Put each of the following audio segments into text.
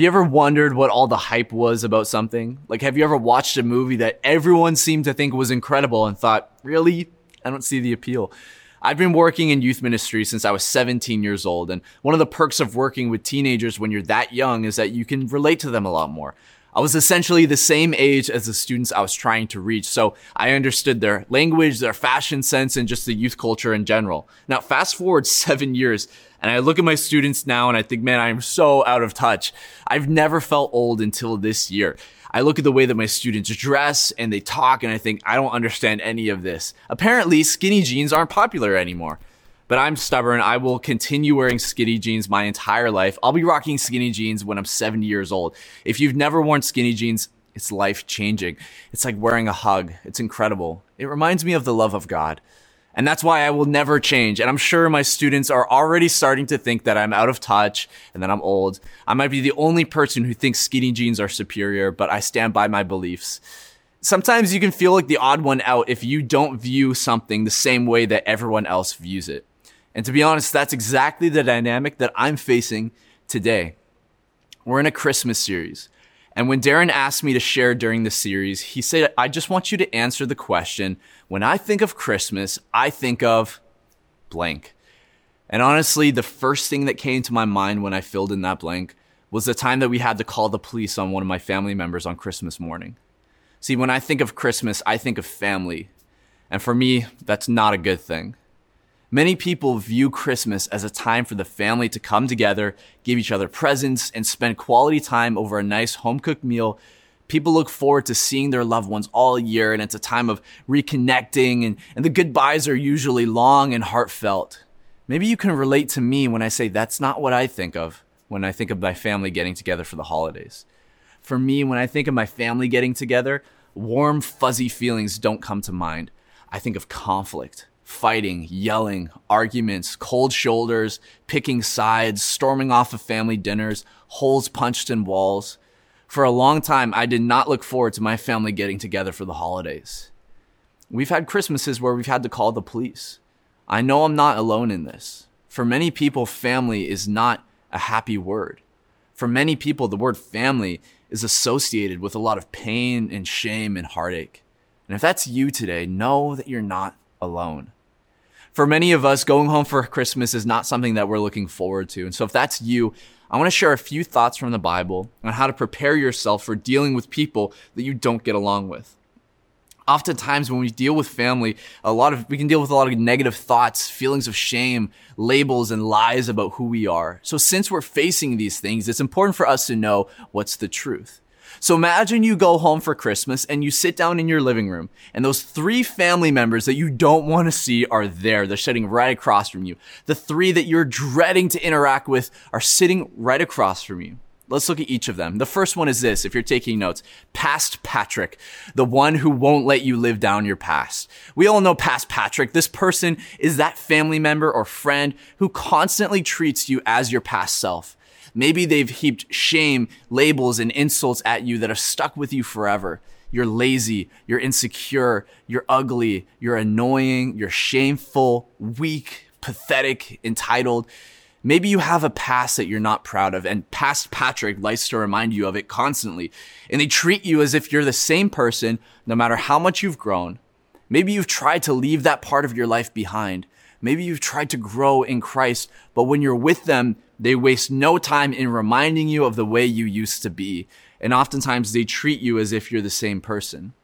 Have you ever wondered what all the hype was about something? Like, have you ever watched a movie that everyone seemed to think was incredible and thought, really? I don't see the appeal. I've been working in youth ministry since I was 17 years old, and one of the perks of working with teenagers when you're that young is that you can relate to them a lot more. I was essentially the same age as the students I was trying to reach, so I understood their language, their fashion sense, and just the youth culture in general. Now, fast forward seven years, and I look at my students now and I think, man, I am so out of touch. I've never felt old until this year. I look at the way that my students dress and they talk and I think, I don't understand any of this. Apparently, skinny jeans aren't popular anymore. But I'm stubborn. I will continue wearing skinny jeans my entire life. I'll be rocking skinny jeans when I'm 70 years old. If you've never worn skinny jeans, it's life changing. It's like wearing a hug. It's incredible. It reminds me of the love of God. And that's why I will never change. And I'm sure my students are already starting to think that I'm out of touch and that I'm old. I might be the only person who thinks skinny jeans are superior, but I stand by my beliefs. Sometimes you can feel like the odd one out if you don't view something the same way that everyone else views it. And to be honest, that's exactly the dynamic that I'm facing today. We're in a Christmas series. And when Darren asked me to share during the series, he said, I just want you to answer the question when I think of Christmas, I think of blank. And honestly, the first thing that came to my mind when I filled in that blank was the time that we had to call the police on one of my family members on Christmas morning. See, when I think of Christmas, I think of family. And for me, that's not a good thing. Many people view Christmas as a time for the family to come together, give each other presents, and spend quality time over a nice home cooked meal people look forward to seeing their loved ones all year and it's a time of reconnecting and, and the goodbyes are usually long and heartfelt. Maybe you can relate to me when I say that's not what I think of when I think of my family getting together for the holidays. For me, when I think of my family getting together, warm, fuzzy feelings don't come to mind. I think of conflict, fighting, yelling, arguments, cold shoulders, picking sides, storming off of family dinners, holes punched in walls. For a long time, I did not look forward to my family getting together for the holidays. We've had Christmases where we've had to call the police. I know I'm not alone in this. For many people, family is not a happy word. For many people, the word family is associated with a lot of pain and shame and heartache. And if that's you today, know that you're not alone. For many of us, going home for Christmas is not something that we're looking forward to. And so if that's you, I want to share a few thoughts from the Bible on how to prepare yourself for dealing with people that you don't get along with. Oftentimes, when we deal with family, a lot of we can deal with a lot of negative thoughts, feelings of shame, labels, and lies about who we are. So, since we're facing these things, it's important for us to know what's the truth. So imagine you go home for Christmas and you sit down in your living room and those three family members that you don't want to see are there. They're sitting right across from you. The three that you're dreading to interact with are sitting right across from you. Let's look at each of them. The first one is this, if you're taking notes. Past Patrick, the one who won't let you live down your past. We all know past Patrick. This person is that family member or friend who constantly treats you as your past self. Maybe they've heaped shame, labels, and insults at you that have stuck with you forever. You're lazy, you're insecure, you're ugly, you're annoying, you're shameful, weak, pathetic, entitled. Maybe you have a past that you're not proud of, and past Patrick likes to remind you of it constantly. And they treat you as if you're the same person no matter how much you've grown. Maybe you've tried to leave that part of your life behind. Maybe you've tried to grow in Christ, but when you're with them, they waste no time in reminding you of the way you used to be. And oftentimes they treat you as if you're the same person.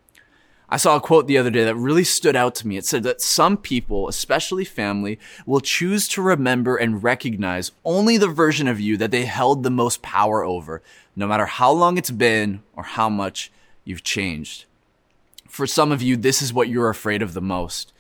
I saw a quote the other day that really stood out to me. It said that some people, especially family, will choose to remember and recognize only the version of you that they held the most power over, no matter how long it's been or how much you've changed. For some of you, this is what you're afraid of the most.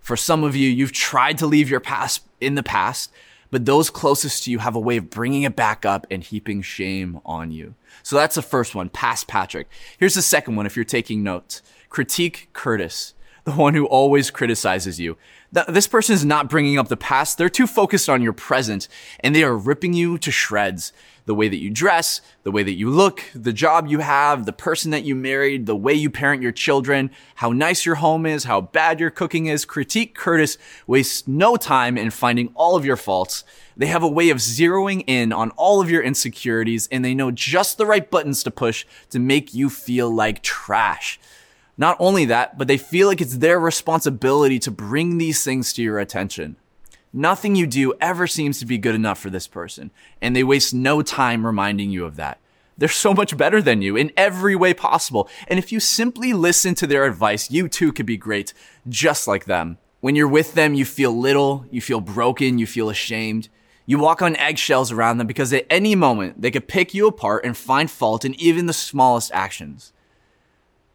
For some of you, you've tried to leave your past in the past, but those closest to you have a way of bringing it back up and heaping shame on you. So that's the first one, past Patrick. Here's the second one if you're taking notes critique Curtis, the one who always criticizes you. This person is not bringing up the past. They're too focused on your present and they are ripping you to shreds. The way that you dress, the way that you look, the job you have, the person that you married, the way you parent your children, how nice your home is, how bad your cooking is. Critique Curtis wastes no time in finding all of your faults. They have a way of zeroing in on all of your insecurities and they know just the right buttons to push to make you feel like trash. Not only that, but they feel like it's their responsibility to bring these things to your attention. Nothing you do ever seems to be good enough for this person, and they waste no time reminding you of that. They're so much better than you in every way possible, and if you simply listen to their advice, you too could be great, just like them. When you're with them, you feel little, you feel broken, you feel ashamed. You walk on eggshells around them because at any moment they could pick you apart and find fault in even the smallest actions.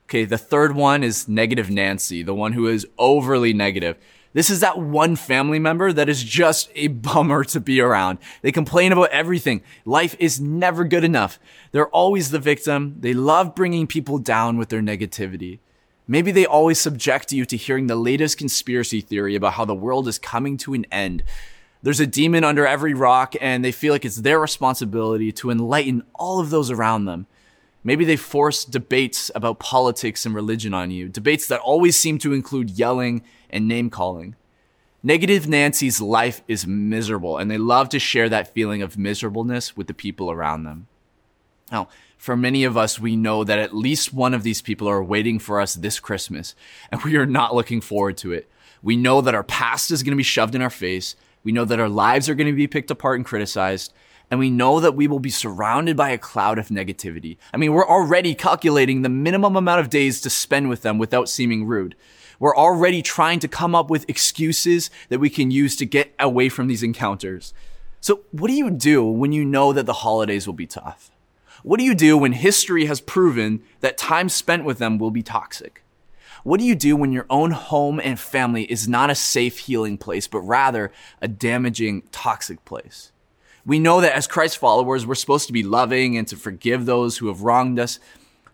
Okay, the third one is negative Nancy, the one who is overly negative. This is that one family member that is just a bummer to be around. They complain about everything. Life is never good enough. They're always the victim. They love bringing people down with their negativity. Maybe they always subject you to hearing the latest conspiracy theory about how the world is coming to an end. There's a demon under every rock and they feel like it's their responsibility to enlighten all of those around them. Maybe they force debates about politics and religion on you, debates that always seem to include yelling and name calling. Negative Nancy's life is miserable, and they love to share that feeling of miserableness with the people around them. Now, for many of us, we know that at least one of these people are waiting for us this Christmas, and we are not looking forward to it. We know that our past is going to be shoved in our face. We know that our lives are going to be picked apart and criticized and we know that we will be surrounded by a cloud of negativity. I mean, we're already calculating the minimum amount of days to spend with them without seeming rude. We're already trying to come up with excuses that we can use to get away from these encounters. So what do you do when you know that the holidays will be tough? What do you do when history has proven that time spent with them will be toxic? What do you do when your own home and family is not a safe healing place, but rather a damaging, toxic place? We know that as Christ followers, we're supposed to be loving and to forgive those who have wronged us.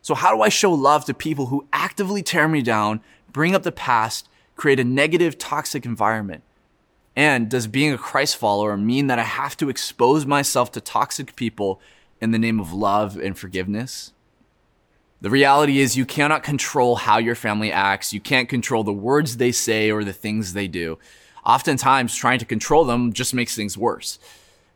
So how do I show love to people who actively tear me down, bring up the past, create a negative, toxic environment? And does being a Christ follower mean that I have to expose myself to toxic people in the name of love and forgiveness? The reality is you cannot control how your family acts. You can't control the words they say or the things they do. Oftentimes trying to control them just makes things worse.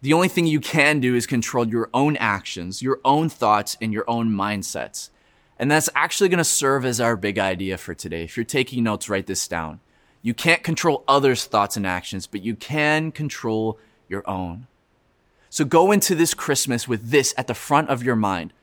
The only thing you can do is control your own actions, your own thoughts, and your own mindsets. And that's actually going to serve as our big idea for today. If you're taking notes, write this down. You can't control others' thoughts and actions, but you can control your own. So go into this Christmas with this at the front of your mind.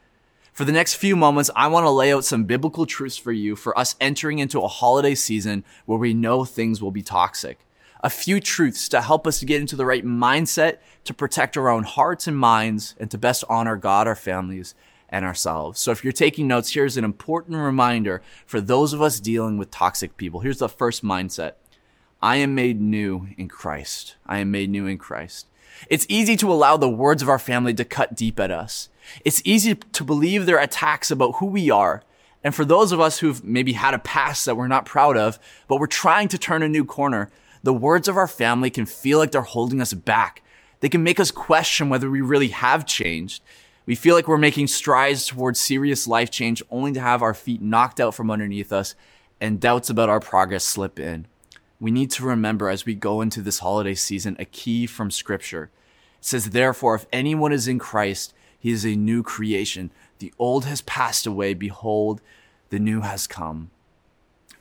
For the next few moments, I want to lay out some biblical truths for you for us entering into a holiday season where we know things will be toxic a few truths to help us to get into the right mindset to protect our own hearts and minds and to best honor God, our families, and ourselves. So if you're taking notes, here's an important reminder for those of us dealing with toxic people. Here's the first mindset. I am made new in Christ. I am made new in Christ. It's easy to allow the words of our family to cut deep at us. It's easy to believe their attacks about who we are. And for those of us who've maybe had a past that we're not proud of, but we're trying to turn a new corner, the words of our family can feel like they're holding us back. They can make us question whether we really have changed. We feel like we're making strides towards serious life change only to have our feet knocked out from underneath us and doubts about our progress slip in. We need to remember as we go into this holiday season a key from scripture. It says, therefore, if anyone is in Christ, he is a new creation. The old has passed away. Behold, the new has come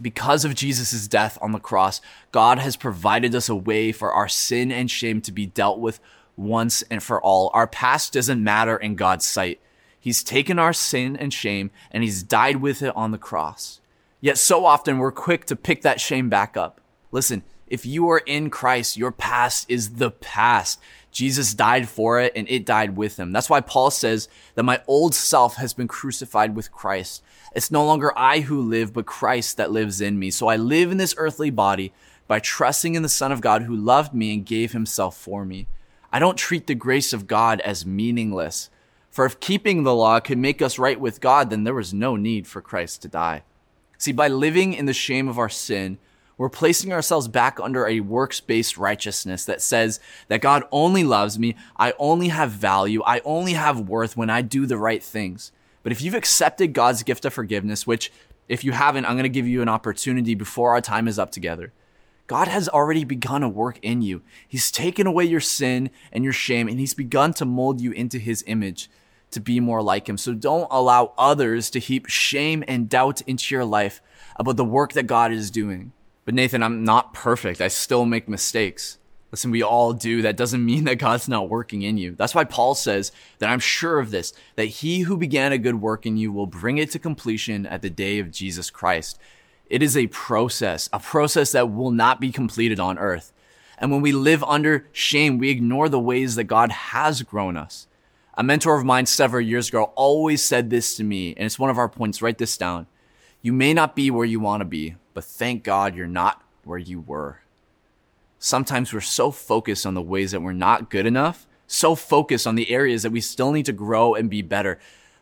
because of Jesus' death on the cross, God has provided us a way for our sin and shame to be dealt with once and for all. Our past doesn't matter in God's sight. He's taken our sin and shame and he's died with it on the cross. Yet so often we're quick to pick that shame back up. Listen, if you are in Christ, your past is the past. Jesus died for it and it died with him. That's why Paul says that my old self has been crucified with Christ. It's no longer I who live, but Christ that lives in me. So I live in this earthly body by trusting in the Son of God who loved me and gave himself for me. I don't treat the grace of God as meaningless. For if keeping the law could make us right with God, then there was no need for Christ to die. See, by living in the shame of our sin, we're placing ourselves back under a works based righteousness that says that God only loves me, I only have value, I only have worth when I do the right things. But if you've accepted God's gift of forgiveness, which if you haven't, I'm going to give you an opportunity before our time is up together. God has already begun a work in you. He's taken away your sin and your shame, and He's begun to mold you into His image to be more like him. So don't allow others to heap shame and doubt into your life about the work that God is doing. But Nathan, I'm not perfect. I still make mistakes. Listen, we all do. That doesn't mean that God's not working in you. That's why Paul says that I'm sure of this, that he who began a good work in you will bring it to completion at the day of Jesus Christ. It is a process, a process that will not be completed on earth. And when we live under shame, we ignore the ways that God has grown us. A mentor of mine several years ago always said this to me, and it's one of our points. Write this down. You may not be where you want to be, but thank God you're not where you were. Sometimes we're so focused on the ways that we're not good enough, so focused on the areas that we still need to grow and be better.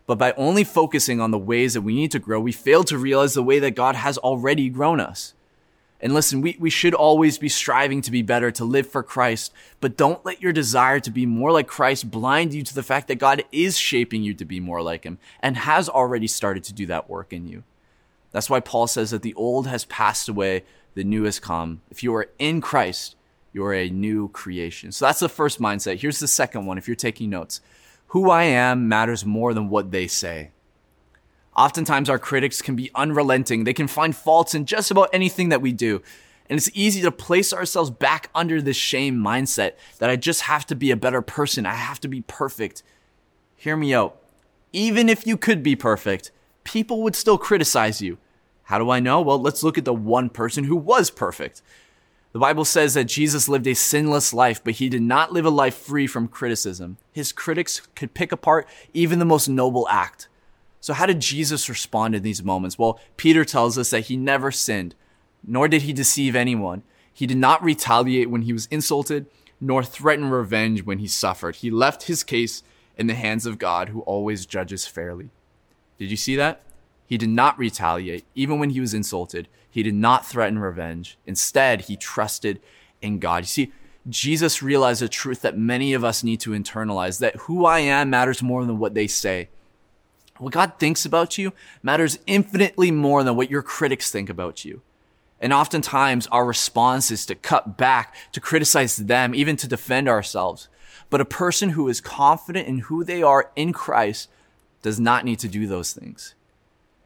But by only focusing on the ways that we need to grow, we fail to realize the way that God has already grown us. And listen, we, we should always be striving to be better, to live for Christ, but don't let your desire to be more like Christ blind you to the fact that God is shaping you to be more like Him and has already started to do that work in you. That's why Paul says that the old has passed away, the new has come. If you are in Christ, you are a new creation. So that's the first mindset. Here's the second one if you're taking notes. Who I am matters more than what they say. Oftentimes, our critics can be unrelenting. They can find faults in just about anything that we do. And it's easy to place ourselves back under this shame mindset that I just have to be a better person. I have to be perfect. Hear me out. Even if you could be perfect, people would still criticize you. How do I know? Well, let's look at the one person who was perfect. The Bible says that Jesus lived a sinless life, but he did not live a life free from criticism. His critics could pick apart even the most noble act. So, how did Jesus respond in these moments? Well, Peter tells us that he never sinned, nor did he deceive anyone. He did not retaliate when he was insulted, nor threaten revenge when he suffered. He left his case in the hands of God, who always judges fairly. Did you see that? He did not retaliate, even when he was insulted. He did not threaten revenge. Instead, he trusted in God. You see, Jesus realized a truth that many of us need to internalize that who I am matters more than what they say. What God thinks about you matters infinitely more than what your critics think about you. And oftentimes our response is to cut back, to criticize them, even to defend ourselves. But a person who is confident in who they are in Christ does not need to do those things.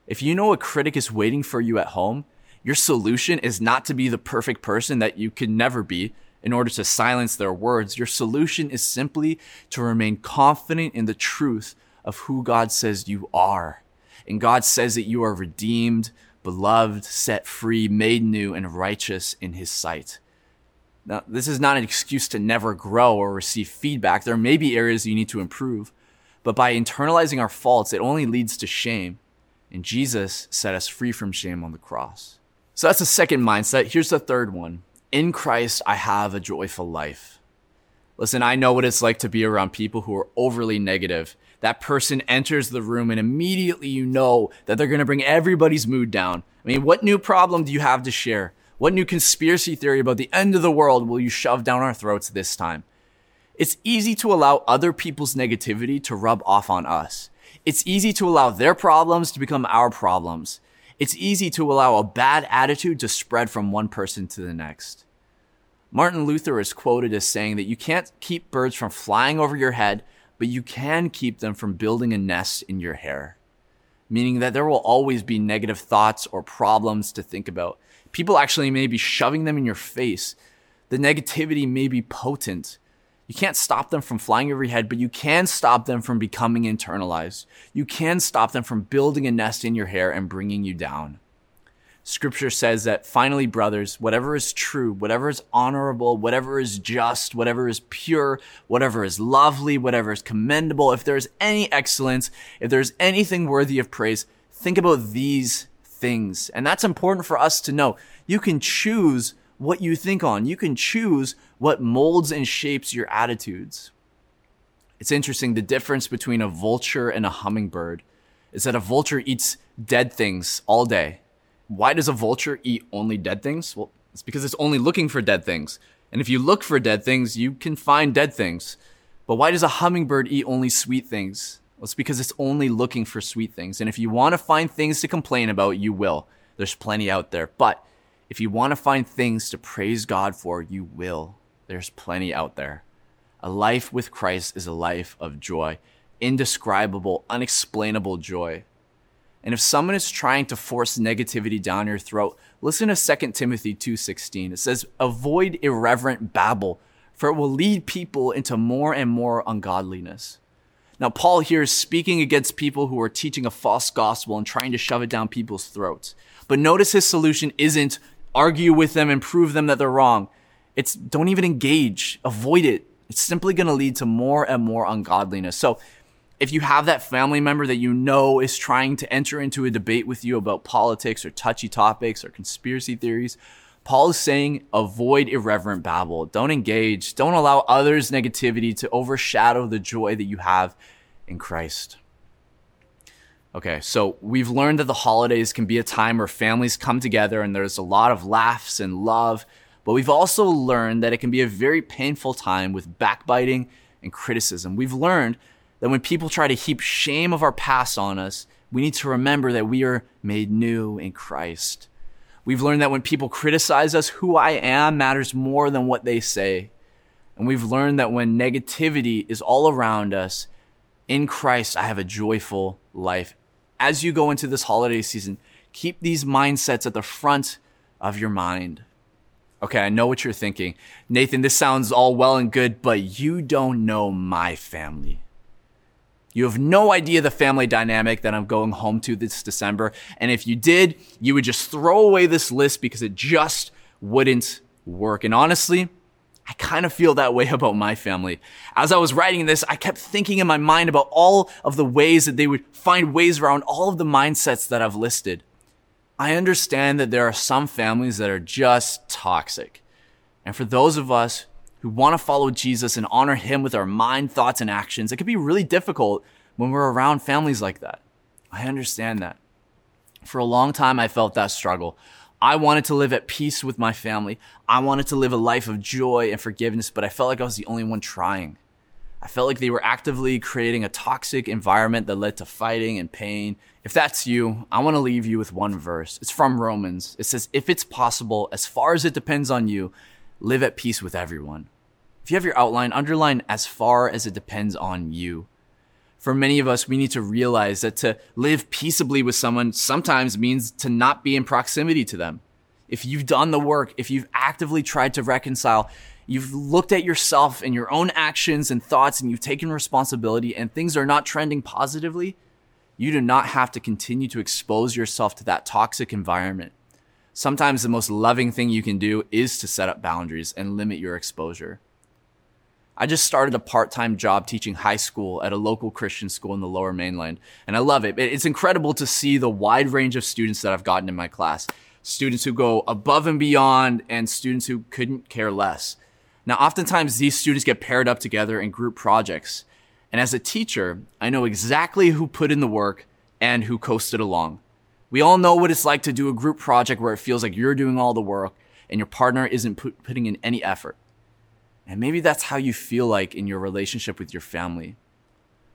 If you know a critic is waiting for you at home, your solution is not to be the perfect person that you can never be in order to silence their words. Your solution is simply to remain confident in the truth of who God says you are. And God says that you are redeemed, beloved, set free, made new, and righteous in His sight. Now, this is not an excuse to never grow or receive feedback. There may be areas you need to improve, but by internalizing our faults, it only leads to shame. And Jesus set us free from shame on the cross. So that's the second mindset. Here's the third one. In Christ, I have a joyful life. Listen, I know what it's like to be around people who are overly negative that person enters the room and immediately you know that they're going to bring everybody's mood down. I mean, what new problem do you have to share? What new conspiracy theory about the end of the world will you shove down our throats this time? It's easy to allow other people's negativity to rub off on us. It's easy to allow their problems to become our problems. It's easy to allow a bad attitude to spread from one person to the next. Martin Luther is quoted as saying that you can't keep birds from flying over your head, but you can keep them from building a nest in your hair. Meaning that there will always be negative thoughts or problems to think about. People actually may be shoving them in your face. The negativity may be potent. You can't stop them from flying over your head, but you can stop them from becoming internalized. You can stop them from building a nest in your hair and bringing you down. Scripture says that finally, brothers, whatever is true, whatever is honorable, whatever is just, whatever is pure, whatever is lovely, whatever is commendable, if there's any excellence, if there's anything worthy of praise, think about these things. And that's important for us to know. You can choose what you think on. You can choose what molds and shapes your attitudes. It's interesting the difference between a vulture and a hummingbird is that a vulture eats dead things all day why does a vulture eat only dead things? Well, it's because it's only looking for dead things. And if you look for dead things, you can find dead things. But why does a hummingbird eat only sweet things? Well, it's because it's only looking for sweet things. And if you want to find things to complain about, you will. There's plenty out there. But if you want to find things to praise God for, you will. There's plenty out there. A life with Christ is a life of joy, indescribable, unexplainable joy. And if someone is trying to force negativity down your throat, listen to 2 Timothy 2:16. It says, "Avoid irreverent babble, for it will lead people into more and more ungodliness." Now, Paul here is speaking against people who are teaching a false gospel and trying to shove it down people's throats. But notice his solution isn't argue with them and prove them that they're wrong. It's don't even engage, avoid it. It's simply going to lead to more and more ungodliness. So if you have that family member that you know is trying to enter into a debate with you about politics or touchy topics or conspiracy theories, Paul is saying avoid irreverent babble. Don't engage. Don't allow others' negativity to overshadow the joy that you have in Christ. Okay, so we've learned that the holidays can be a time where families come together and there's a lot of laughs and love, but we've also learned that it can be a very painful time with backbiting and criticism. We've learned that when people try to heap shame of our past on us, we need to remember that we are made new in Christ. We've learned that when people criticize us, who I am matters more than what they say. And we've learned that when negativity is all around us, in Christ, I have a joyful life. As you go into this holiday season, keep these mindsets at the front of your mind. Okay, I know what you're thinking. Nathan, this sounds all well and good, but you don't know my family. You have no idea the family dynamic that I'm going home to this December. And if you did, you would just throw away this list because it just wouldn't work. And honestly, I kind of feel that way about my family. As I was writing this, I kept thinking in my mind about all of the ways that they would find ways around all of the mindsets that I've listed. I understand that there are some families that are just toxic. And for those of us who want to follow Jesus and honor him with our mind, thoughts, and actions, it can be really difficult when we're around families like that. I understand that. For a long time, I felt that struggle. I wanted to live at peace with my family. I wanted to live a life of joy and forgiveness, but I felt like I was the only one trying. I felt like they were actively creating a toxic environment that led to fighting and pain. If that's you, I want to leave you with one verse. It's from Romans. It says, If it's possible, as far as it depends on you, live at peace with everyone. If you have your outline, underline as far as it depends on you. For many of us, we need to realize that to live peaceably with someone sometimes means to not be in proximity to them. If you've done the work, if you've actively tried to reconcile, you've looked at yourself and your own actions and thoughts and you've taken responsibility and things are not trending positively, you do not have to continue to expose yourself to that toxic environment. Sometimes the most loving thing you can do is to set up boundaries and limit your exposure. I just started a part-time job teaching high school at a local Christian school in the lower mainland. And I love it. It's incredible to see the wide range of students that I've gotten in my class. Students who go above and beyond and students who couldn't care less. Now, oftentimes these students get paired up together in group projects. And as a teacher, I know exactly who put in the work and who coasted along. We all know what it's like to do a group project where it feels like you're doing all the work and your partner isn't put, putting in any effort. And maybe that's how you feel like in your relationship with your family.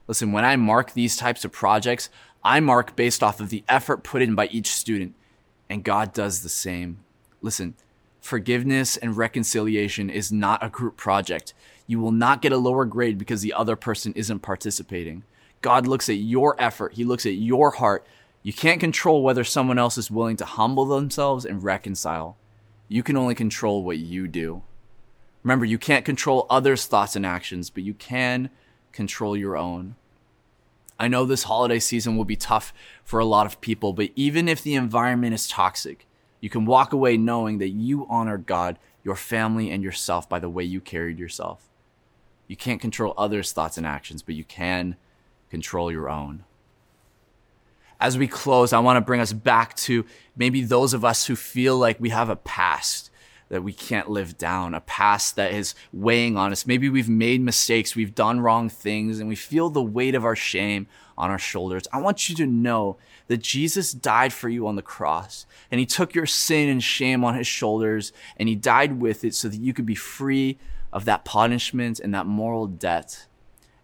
Listen, when I mark these types of projects, I mark based off of the effort put in by each student, and God does the same. Listen, forgiveness and reconciliation is not a group project. You will not get a lower grade because the other person isn't participating. God looks at your effort, He looks at your heart. You can't control whether someone else is willing to humble themselves and reconcile. You can only control what you do. Remember, you can't control others' thoughts and actions, but you can control your own. I know this holiday season will be tough for a lot of people, but even if the environment is toxic, You can walk away knowing that you honored God, your family, and yourself by the way you carried yourself. You can't control others' thoughts and actions, but you can control your own. As we close, I want to bring us back to maybe those of us who feel like we have a past that we can't live down, a past that is weighing on us. Maybe we've made mistakes, we've done wrong things, and we feel the weight of our shame on our shoulders. I want you to know that Jesus died for you on the cross and he took your sin and shame on his shoulders and he died with it so that you could be free of that punishment and that moral debt.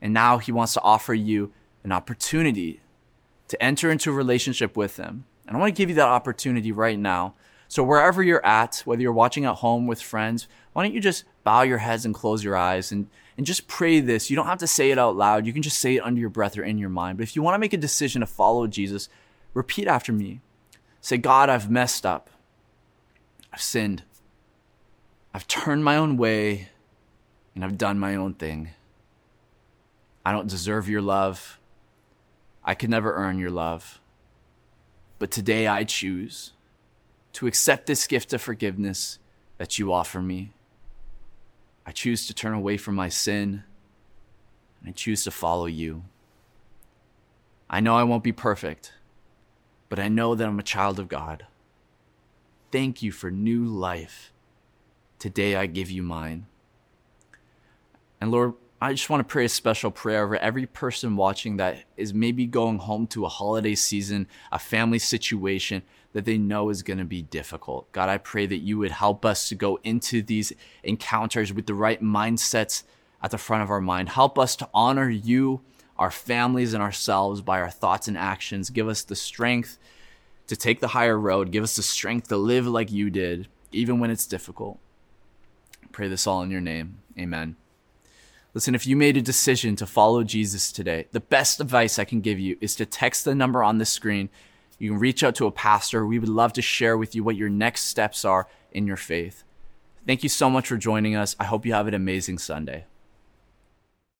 And now he wants to offer you an opportunity to enter into a relationship with him. And I want to give you that opportunity right now. So wherever you're at, whether you're watching at home with friends, why don't you just bow your heads and close your eyes and, and just pray this. You don't have to say it out loud. You can just say it under your breath or in your mind. But if you want to make a decision to follow Jesus, repeat after me. Say, God, I've messed up. I've sinned. I've turned my own way and I've done my own thing. I don't deserve your love. I could never earn your love. But today I choose to accept this gift of forgiveness that you offer me. I choose to turn away from my sin and I choose to follow you. I know I won't be perfect, but I know that I'm a child of God. Thank you for new life. Today I give you mine. And Lord, I just want to pray a special prayer over every person watching that is maybe going home to a holiday season, a family situation that they know is going to be difficult. God, I pray that you would help us to go into these encounters with the right mindsets at the front of our mind. Help us to honor you, our families, and ourselves by our thoughts and actions. Give us the strength to take the higher road. Give us the strength to live like you did, even when it's difficult. I pray this all in your name. Amen. Listen, if you made a decision to follow Jesus today, the best advice I can give you is to text the number on the screen. You can reach out to a pastor. We would love to share with you what your next steps are in your faith. Thank you so much for joining us. I hope you have an amazing Sunday.